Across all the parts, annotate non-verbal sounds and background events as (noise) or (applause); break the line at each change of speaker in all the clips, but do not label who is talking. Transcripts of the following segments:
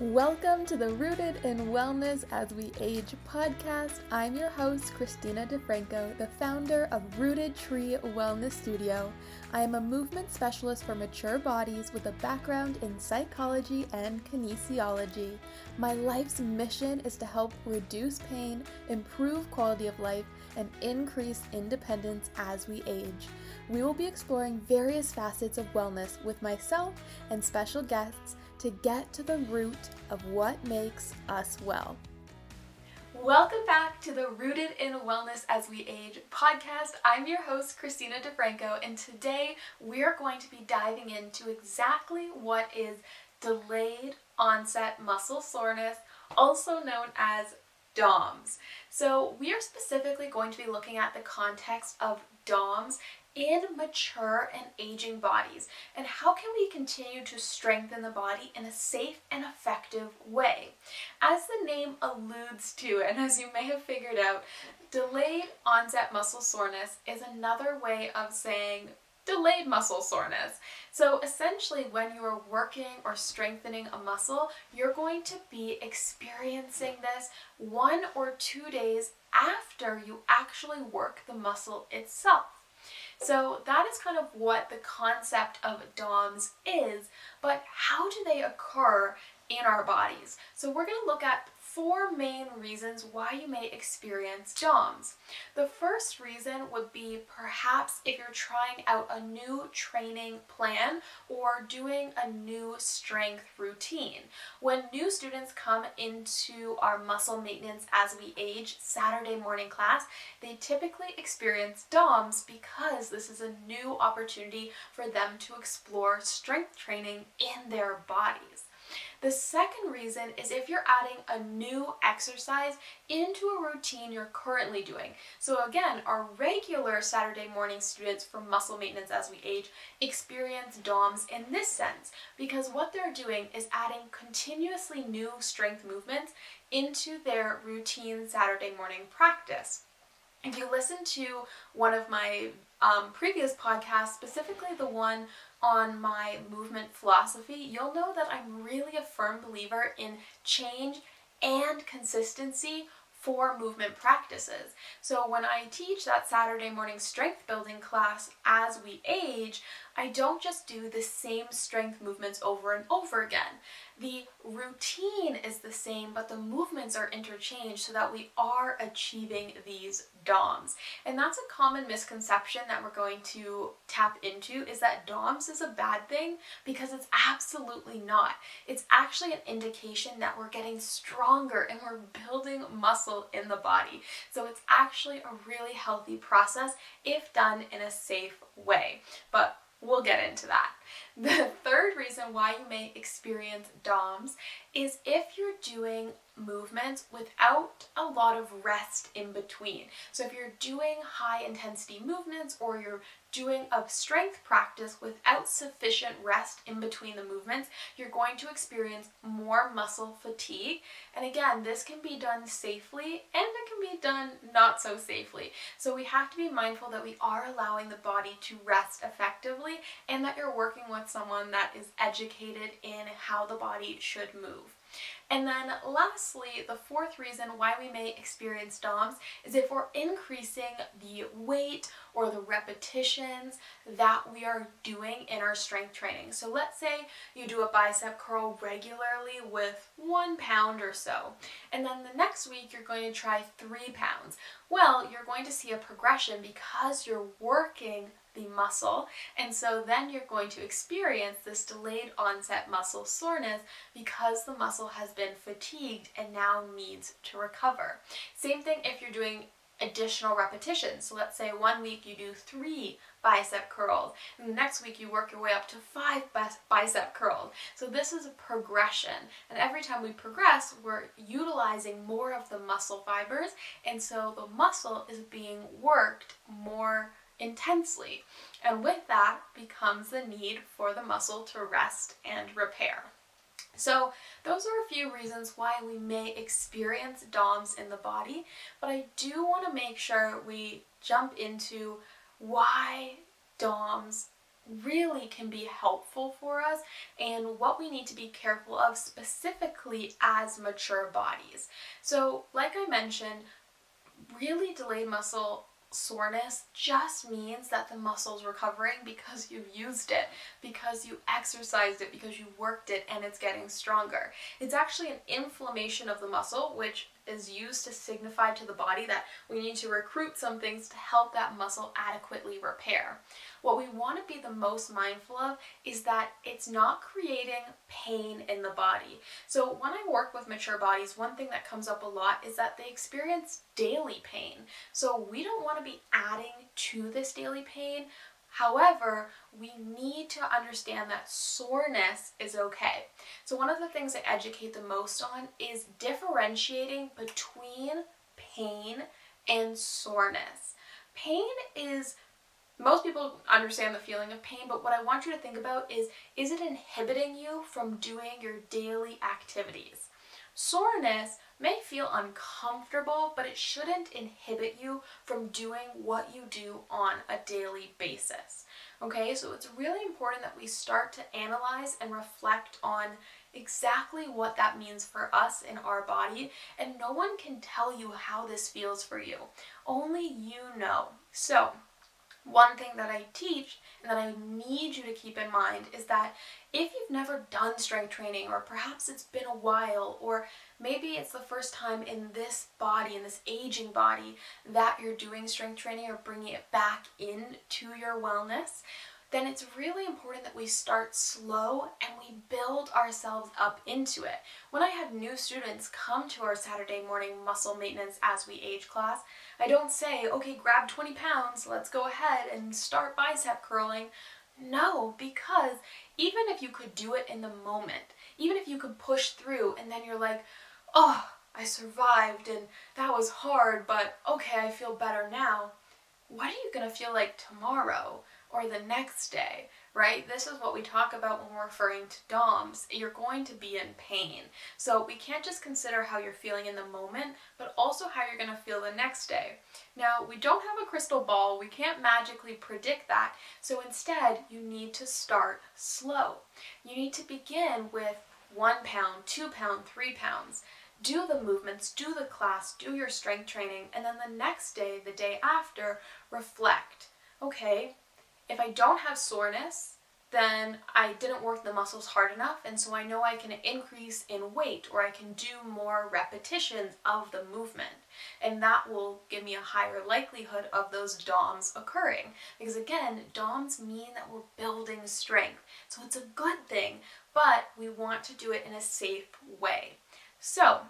Welcome to the Rooted in Wellness as We Age podcast. I'm your host, Christina DeFranco, the founder of Rooted Tree Wellness Studio. I am a movement specialist for mature bodies with a background in psychology and kinesiology. My life's mission is to help reduce pain, improve quality of life, and increase independence as we age. We will be exploring various facets of wellness with myself and special guests to get to the root of what makes us well. Welcome back to the Rooted in Wellness as We Age podcast. I'm your host, Christina DeFranco, and today we are going to be diving into exactly what is delayed onset muscle soreness, also known as DOMS. So, we are specifically going to be looking at the context of DOMS in mature and aging bodies and how can we continue to strengthen the body in a safe and effective way as the name alludes to and as you may have figured out delayed onset muscle soreness is another way of saying delayed muscle soreness. So essentially, when you are working or strengthening a muscle, you're going to be experiencing this one or two days after you actually work the muscle itself. So that is kind of what the concept of DOMS is, but how do they occur in our bodies? So we're going to look at four main reasons why you may experience DOMS. The first reason would be perhaps if you're trying out a new training plan or doing a new strength routine. When new students come into our muscle maintenance as we age Saturday morning class, they typically experience DOMS because this is a new opportunity for them to explore strength training in their bodies. The second reason is if you're adding a new exercise into a routine you're currently doing. So, again, our regular Saturday morning students for muscle maintenance as we age experience DOMS in this sense because what they're doing is adding continuously new strength movements into their routine Saturday morning practice. If you listen to one of my um, previous podcasts, specifically the one on my movement philosophy, you'll know that I'm really a firm believer in change and consistency for movement practices. So when I teach that Saturday morning strength building class as we age, I don't just do the same strength movements over and over again. The routine is the same, but the movements are interchanged so that we are achieving these DOMS. And that's a common misconception that we're going to tap into is that DOMS is a bad thing because it's absolutely not. It's actually an indication that we're getting stronger and we're building muscle in the body. So it's actually a really healthy process if done in a safe way. But We'll get into that. The third reason why you may experience DOMS is if you're doing movements without a lot of rest in between. So if you're doing high intensity movements or you're doing a strength practice without sufficient rest in between the movements, you're going to experience more muscle fatigue. And again, this can be done safely and it can be done not so safely. So we have to be mindful that we are allowing the body to rest effectively and that you're working with someone that is educated in how the body should move. And then lastly, the fourth reason why we may experience DOMS is if we're increasing the weight or the repetitions that we are doing in our strength training. So let's say you do a bicep curl regularly with one pound or so, and then the next week you're going to try three pounds. Well, you're going to see a progression because you're working the muscle. And so then you're going to experience this delayed onset muscle soreness because the muscle has been fatigued and now needs to recover. Same thing if you're doing additional repetitions. So let's say one week you do three bicep curls, and the next week you work your way up to five bicep curls. So this is a progression, and every time we progress, we're utilizing more of the muscle fibers, and so the muscle is being worked more intensely. And with that becomes the need for the muscle to rest and repair. So, those are a few reasons why we may experience DOMS in the body, but I do want to make sure we jump into why DOMS really can be helpful for us and what we need to be careful of specifically as mature bodies. So, like I mentioned, really delayed muscle soreness just means that the muscle's recovering because you've used it, because you exercised it, because you worked it, and it's getting stronger. It's actually an inflammation of the muscle, which is used to signify to the body that we need to recruit some things to help that muscle adequately repair. What we want to be the most mindful of is that it's not creating pain in the body. So, when I work with mature bodies, one thing that comes up a lot is that they experience daily pain. So, we don't want to be adding to this daily pain. However, we need to understand that soreness is okay. So, one of the things I educate the most on is differentiating between pain and soreness. Pain is most people understand the feeling of pain, but what I want you to think about is is it inhibiting you from doing your daily activities? Soreness may feel uncomfortable, but it shouldn't inhibit you from doing what you do on a daily basis. Okay, so it's really important that we start to analyze and reflect on exactly what that means for us in our body, and no one can tell you how this feels for you. Only you know. So, one thing that I teach and that I need you to keep in mind is that if you've never done strength training, or perhaps it's been a while, or maybe it's the first time in this body, in this aging body, that you're doing strength training or bringing it back into your wellness, then it's really important that we start slow and we build ourselves up into it. When I have new students come to our Saturday morning muscle maintenance as we age class, I don't say, okay, grab 20 pounds, let's go ahead and start bicep curling. No, because even if you could do it in the moment, even if you could push through and then you're like, oh, I survived and that was hard, but okay, I feel better now. What are you gonna feel like tomorrow? Or the next day, right? This is what we talk about when we're referring to DOMS. You're going to be in pain. So we can't just consider how you're feeling in the moment, but also how you're going to feel the next day. Now, we don't have a crystal ball. We can't magically predict that. So instead, you need to start slow. You need to begin with one pound, two pound, three pounds do the movements, do the class, do your strength training, and then the next day, the day after, reflect. Okay, if I don't have soreness, then I didn't work the muscles hard enough, and so I know I can increase in weight or I can do more repetitions of the movement, and that will give me a higher likelihood of those DOMS occurring. Because again, DOMS mean that we're building strength, so it's a good thing, but we want to do it in a safe way. So,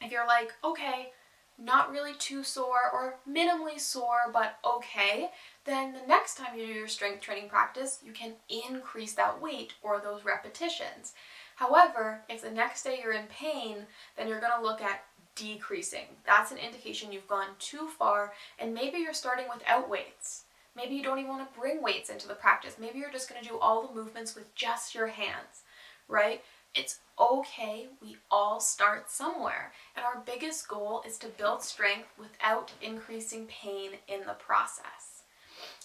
if you're like, okay, not really too sore or minimally sore but okay, then the next time you do your strength training practice, you can increase that weight or those repetitions. However, if the next day you're in pain, then you're going to look at decreasing. That's an indication you've gone too far and maybe you're starting without weights. Maybe you don't even want to bring weights into the practice. Maybe you're just going to do all the movements with just your hands, right? It's okay, we all start somewhere. And our biggest goal is to build strength without increasing pain in the process.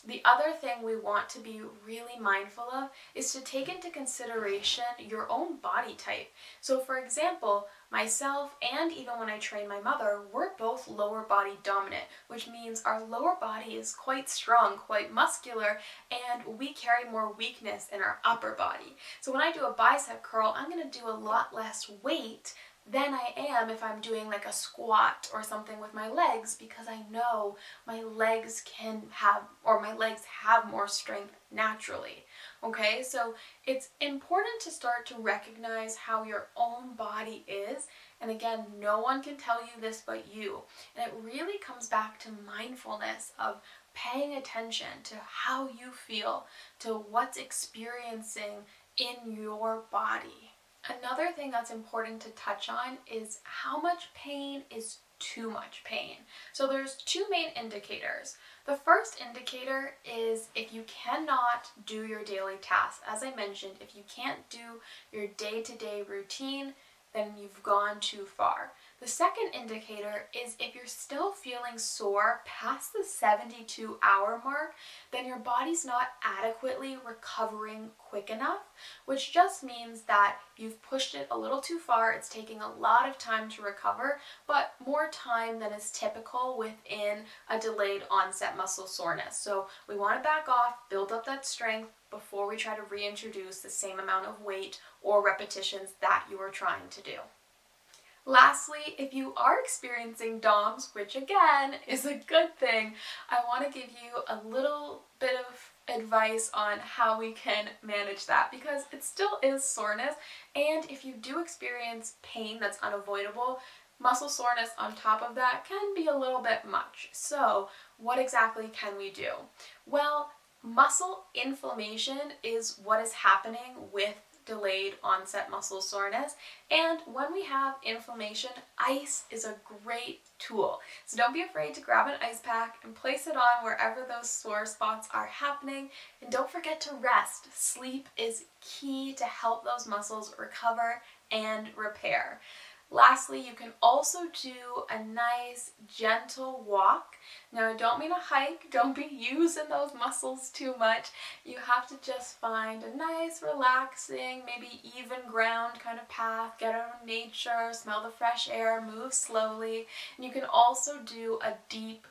The other thing we want to be really mindful of is to take into consideration your own body type. So, for example, myself and even when I train my mother, we're both lower body dominant, which means our lower body is quite strong, quite muscular, and we carry more weakness in our upper body. So, when I do a bicep curl, I'm going to do a lot less weight than I am if I'm doing like a squat or something with my legs because I know my legs can have or my legs have more strength naturally. Okay, so it's important to start to recognize how your own body is. And again, no one can tell you this but you. And it really comes back to mindfulness of paying attention to how you feel, to what's experiencing in your body. Another thing that's important to touch on is how much pain is too much pain. So there's two main indicators. The first indicator is if you cannot do your daily tasks. As I mentioned, if you can't do your day-to-day routine, then you've gone too far. The second indicator is if you're still feeling sore past the 72 hour mark, then your body's not adequately recovering quick enough, which just means that you've pushed it a little too far. It's taking a lot of time to recover, but more time than is typical within a delayed onset muscle soreness. So we want to back off, build up that strength before we try to reintroduce the same amount of weight or repetitions that you are trying to do. Lastly, if you are experiencing DOMS, which again is a good thing, I want to give you a little bit of advice on how we can manage that because it still is soreness and if you do experience pain that's unavoidable, muscle soreness on top of that can be a little bit much. So, what exactly can we do? Well, muscle inflammation is what is happening with delayed onset muscle soreness. And when we have inflammation, ice is a great tool. So don't be afraid to grab an ice pack and place it on wherever those sore spots are happening. And don't forget to rest. Sleep is key to help those muscles recover and repair. Lastly, you can also do a nice gentle walk. Now, I don't mean a hike, don't be using those muscles too much. You have to just find a nice, relaxing, maybe even ground kind of path, get out in nature, smell the fresh air, move slowly. And you can also do a deep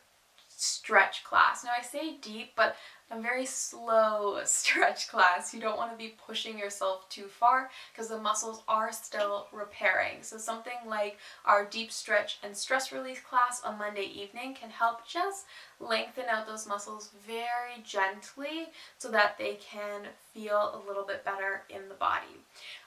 stretch class. Now, I say deep, but a very slow (laughs) stretch class. You don't want to be pushing yourself too far because the muscles are still repairing. So something like our deep stretch and stress release class on Monday evening can help just lengthen out those muscles very gently so that they can feel a little bit better in the body.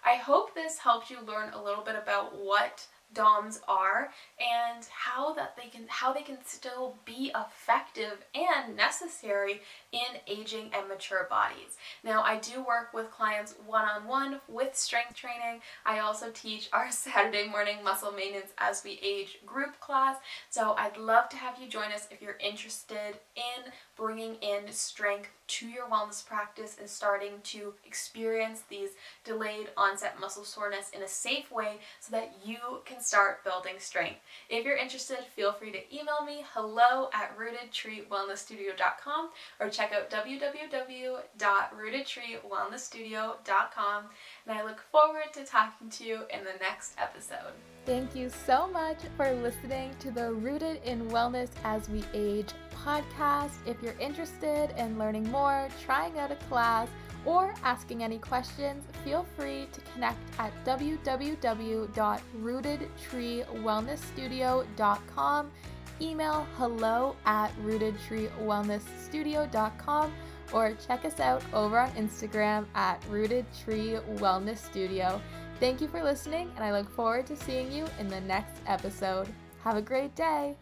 I hope this helped you learn a little bit about what DOMS are and how that they can how they can still be effective and necessary in aging and mature bodies. Now I do work with clients one-on-one with strength training. I also teach our (laughs) Saturday morning muscle maintenance as we age group class. So I'd love to have you join us if you're interested in bringing in strength to your wellness practice and starting to experience these delayed onset muscle soreness in a safe way so that you can start building strength. If you're interested, feel free to email me hello at rootedtreewellnessstudio.com or check out www.rootedtreewellnessstudio.com and I look forward to talking to you in the next episode. Thank you so much for listening to the Rooted in Wellness as We Age podcast. If you're interested in learning more, trying out a class, or asking any questions, feel free to connect at www.rootedtreewellnessstudio.com, email hello at rootedtreewellnessstudio.com, or check us out over on Instagram at Rooted Tree Wellness Studio. Thank you for listening, and I look forward to seeing you in the next episode. Have a great day!